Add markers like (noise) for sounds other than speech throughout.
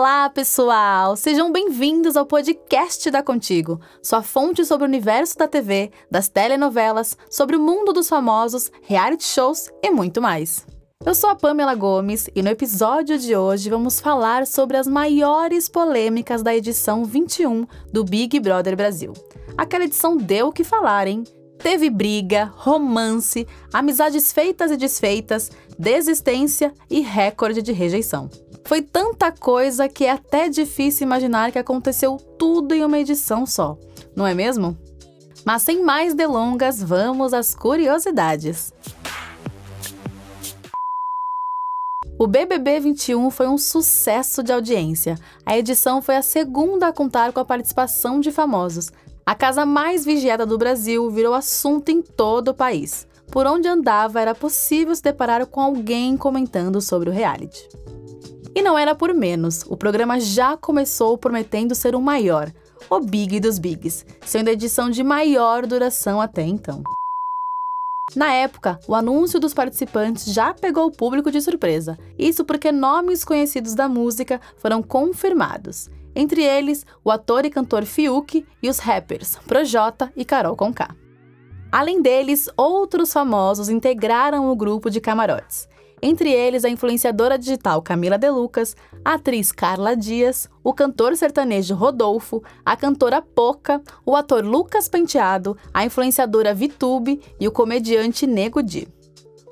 Olá, pessoal! Sejam bem-vindos ao podcast da Contigo, sua fonte sobre o universo da TV, das telenovelas, sobre o mundo dos famosos, reality shows e muito mais. Eu sou a Pamela Gomes e no episódio de hoje vamos falar sobre as maiores polêmicas da edição 21 do Big Brother Brasil. Aquela edição deu o que falar, hein? Teve briga, romance, amizades feitas e desfeitas, desistência e recorde de rejeição. Foi tanta coisa que é até difícil imaginar que aconteceu tudo em uma edição só, não é mesmo? Mas sem mais delongas, vamos às curiosidades. O BBB 21 foi um sucesso de audiência. A edição foi a segunda a contar com a participação de famosos. A casa mais vigiada do Brasil virou assunto em todo o país. Por onde andava, era possível se deparar com alguém comentando sobre o reality. E não era por menos, o programa já começou prometendo ser o maior, o Big dos Bigs, sendo a edição de maior duração até então. Na época, o anúncio dos participantes já pegou o público de surpresa. Isso porque nomes conhecidos da música foram confirmados. Entre eles, o ator e cantor Fiuk e os rappers Projota e Carol Conká. Além deles, outros famosos integraram o grupo de camarotes entre eles a influenciadora digital Camila De Lucas, a atriz Carla Dias, o cantor sertanejo Rodolfo, a cantora Poca, o ator Lucas Penteado, a influenciadora Vitube e o comediante Nego Di.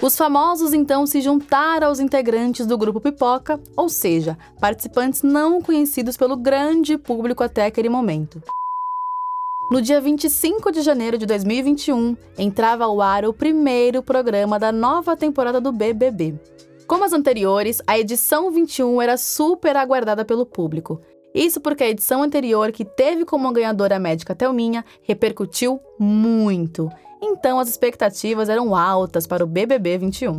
Os famosos então se juntaram aos integrantes do grupo Pipoca, ou seja, participantes não conhecidos pelo grande público até aquele momento. No dia 25 de janeiro de 2021, entrava ao ar o primeiro programa da nova temporada do BBB. Como as anteriores, a edição 21 era super aguardada pelo público. Isso porque a edição anterior, que teve como ganhadora a médica Thelminha, repercutiu muito. Então as expectativas eram altas para o BBB 21.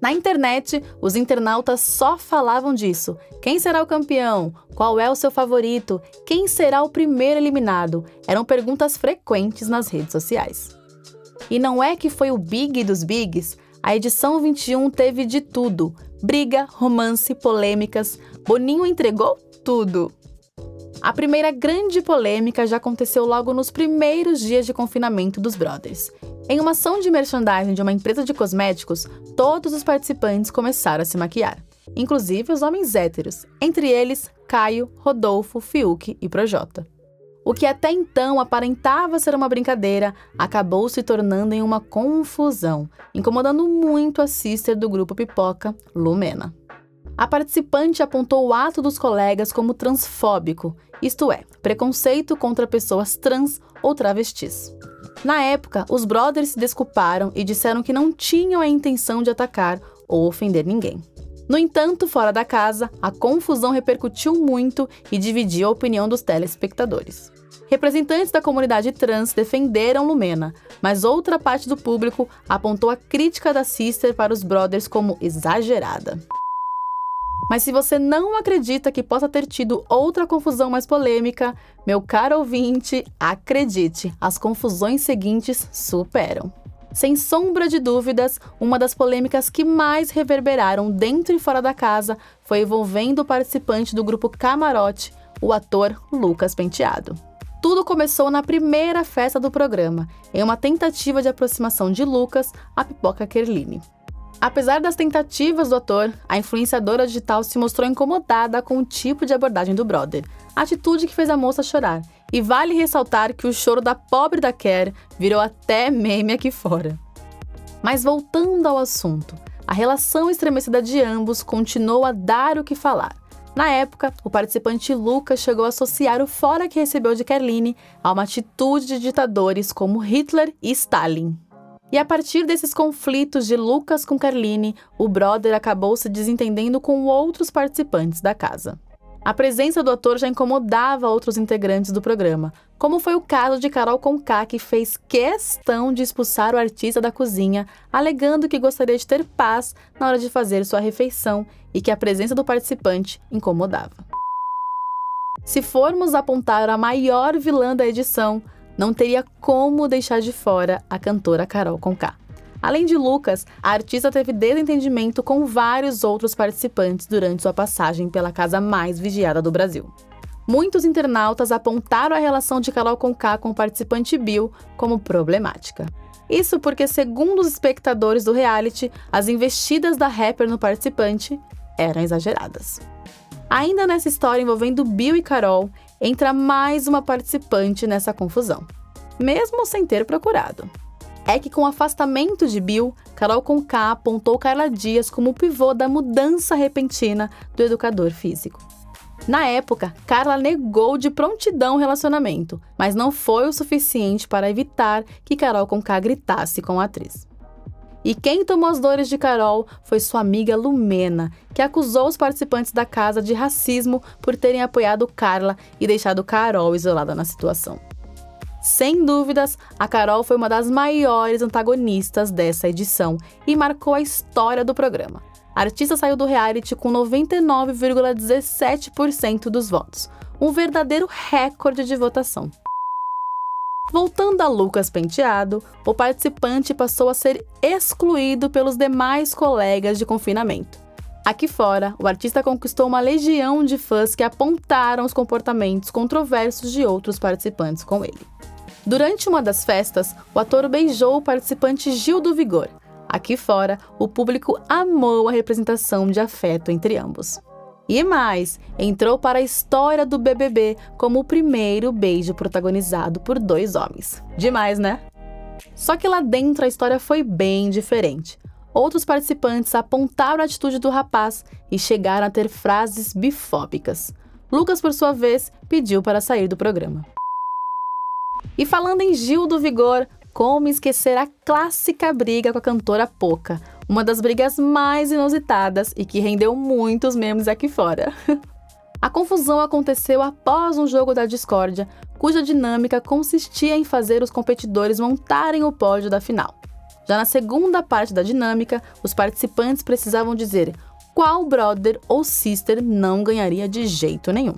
Na internet, os internautas só falavam disso. Quem será o campeão? Qual é o seu favorito? Quem será o primeiro eliminado? Eram perguntas frequentes nas redes sociais. E não é que foi o big dos bigs? A edição 21 teve de tudo: briga, romance, polêmicas. Boninho entregou tudo. A primeira grande polêmica já aconteceu logo nos primeiros dias de confinamento dos brothers. Em uma ação de merchandising de uma empresa de cosméticos, todos os participantes começaram a se maquiar, inclusive os homens héteros, entre eles Caio, Rodolfo, Fiuk e Projota. O que até então aparentava ser uma brincadeira acabou se tornando em uma confusão, incomodando muito a sister do grupo Pipoca, Lumena. A participante apontou o ato dos colegas como transfóbico, isto é, preconceito contra pessoas trans ou travestis. Na época, os brothers se desculparam e disseram que não tinham a intenção de atacar ou ofender ninguém. No entanto, fora da casa, a confusão repercutiu muito e dividiu a opinião dos telespectadores. Representantes da comunidade trans defenderam Lumena, mas outra parte do público apontou a crítica da Sister para os brothers como exagerada. Mas se você não acredita que possa ter tido outra confusão mais polêmica, meu caro ouvinte, acredite, as confusões seguintes superam. Sem sombra de dúvidas, uma das polêmicas que mais reverberaram dentro e fora da casa foi envolvendo o participante do grupo Camarote, o ator Lucas Penteado. Tudo começou na primeira festa do programa, em uma tentativa de aproximação de Lucas à pipoca Kerline. Apesar das tentativas do ator, a influenciadora digital se mostrou incomodada com o tipo de abordagem do brother, atitude que fez a moça chorar. E vale ressaltar que o choro da pobre da Kerr virou até meme aqui fora. Mas voltando ao assunto, a relação estremecida de ambos continuou a dar o que falar. Na época, o participante Lucas chegou a associar o fora que recebeu de Kerline a uma atitude de ditadores como Hitler e Stalin. E a partir desses conflitos de Lucas com Carline, o brother acabou se desentendendo com outros participantes da casa. A presença do ator já incomodava outros integrantes do programa, como foi o caso de Carol Conká, que fez questão de expulsar o artista da cozinha, alegando que gostaria de ter paz na hora de fazer sua refeição e que a presença do participante incomodava. Se formos apontar a maior vilã da edição, não teria como deixar de fora a cantora Carol Conká. Além de Lucas, a artista teve desentendimento com vários outros participantes durante sua passagem pela casa mais vigiada do Brasil. Muitos internautas apontaram a relação de Carol Conká com o participante Bill como problemática. Isso porque, segundo os espectadores do reality, as investidas da rapper no participante eram exageradas. Ainda nessa história envolvendo Bill e Carol, entra mais uma participante nessa confusão, mesmo sem ter procurado. É que com o afastamento de Bill, Carol Conká apontou Carla Dias como o pivô da mudança repentina do educador físico. Na época, Carla negou de prontidão o relacionamento, mas não foi o suficiente para evitar que Carol Conká gritasse com a atriz. E quem tomou as dores de Carol foi sua amiga Lumena, que acusou os participantes da casa de racismo por terem apoiado Carla e deixado Carol isolada na situação. Sem dúvidas, a Carol foi uma das maiores antagonistas dessa edição e marcou a história do programa. A artista saiu do reality com 99,17% dos votos, um verdadeiro recorde de votação. Voltando a Lucas Penteado, o participante passou a ser excluído pelos demais colegas de confinamento. Aqui fora, o artista conquistou uma legião de fãs que apontaram os comportamentos controversos de outros participantes com ele. Durante uma das festas, o ator beijou o participante Gil do Vigor, Aqui fora, o público amou a representação de afeto entre ambos. E mais, entrou para a história do BBB como o primeiro beijo protagonizado por dois homens. Demais, né? Só que lá dentro a história foi bem diferente. Outros participantes apontaram a atitude do rapaz e chegaram a ter frases bifóbicas. Lucas, por sua vez, pediu para sair do programa. E falando em Gil do Vigor, como esquecer a clássica briga com a cantora Poca, uma das brigas mais inusitadas e que rendeu muitos memes aqui fora. (laughs) a confusão aconteceu após um jogo da discórdia, cuja dinâmica consistia em fazer os competidores montarem o pódio da final. Já na segunda parte da dinâmica, os participantes precisavam dizer qual brother ou sister não ganharia de jeito nenhum.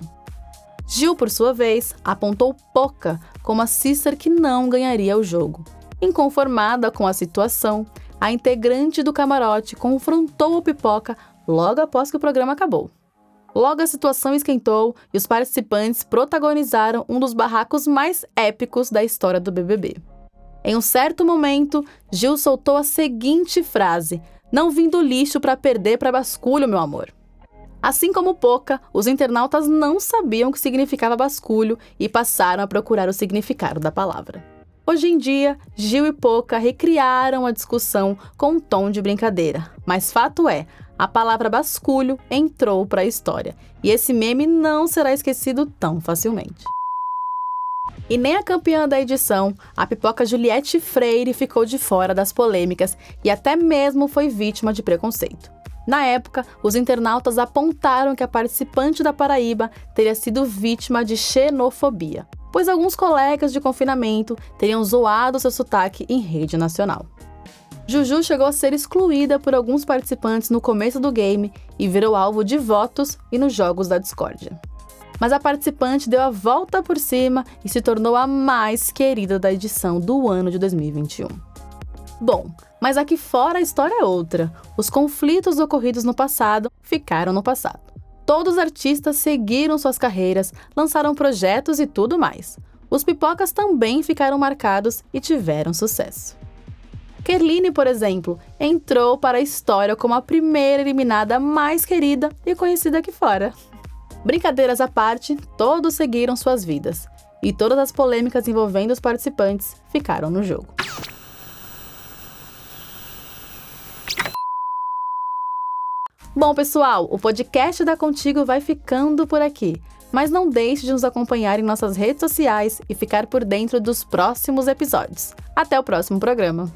Gil, por sua vez, apontou Poca como a sister que não ganharia o jogo. Inconformada com a situação, a integrante do camarote confrontou o Pipoca logo após que o programa acabou. Logo a situação esquentou e os participantes protagonizaram um dos barracos mais épicos da história do BBB. Em um certo momento, Gil soltou a seguinte frase: Não vim do lixo para perder para basculho, meu amor. Assim como Poca, os internautas não sabiam o que significava basculho e passaram a procurar o significado da palavra. Hoje em dia, Gil e Poca recriaram a discussão com um tom de brincadeira, mas fato é, a palavra basculho entrou para a história e esse meme não será esquecido tão facilmente. E nem a campeã da edição, a pipoca Juliette Freire, ficou de fora das polêmicas e até mesmo foi vítima de preconceito. Na época, os internautas apontaram que a participante da Paraíba teria sido vítima de xenofobia, pois alguns colegas de confinamento teriam zoado seu sotaque em rede nacional. Juju chegou a ser excluída por alguns participantes no começo do game e virou alvo de votos e nos jogos da discórdia. Mas a participante deu a volta por cima e se tornou a mais querida da edição do ano de 2021. Bom, mas aqui fora a história é outra. Os conflitos ocorridos no passado ficaram no passado. Todos os artistas seguiram suas carreiras, lançaram projetos e tudo mais. Os pipocas também ficaram marcados e tiveram sucesso. Kerline, por exemplo, entrou para a história como a primeira eliminada mais querida e conhecida aqui fora. Brincadeiras à parte, todos seguiram suas vidas, e todas as polêmicas envolvendo os participantes ficaram no jogo. Bom, pessoal, o podcast da Contigo vai ficando por aqui. Mas não deixe de nos acompanhar em nossas redes sociais e ficar por dentro dos próximos episódios. Até o próximo programa.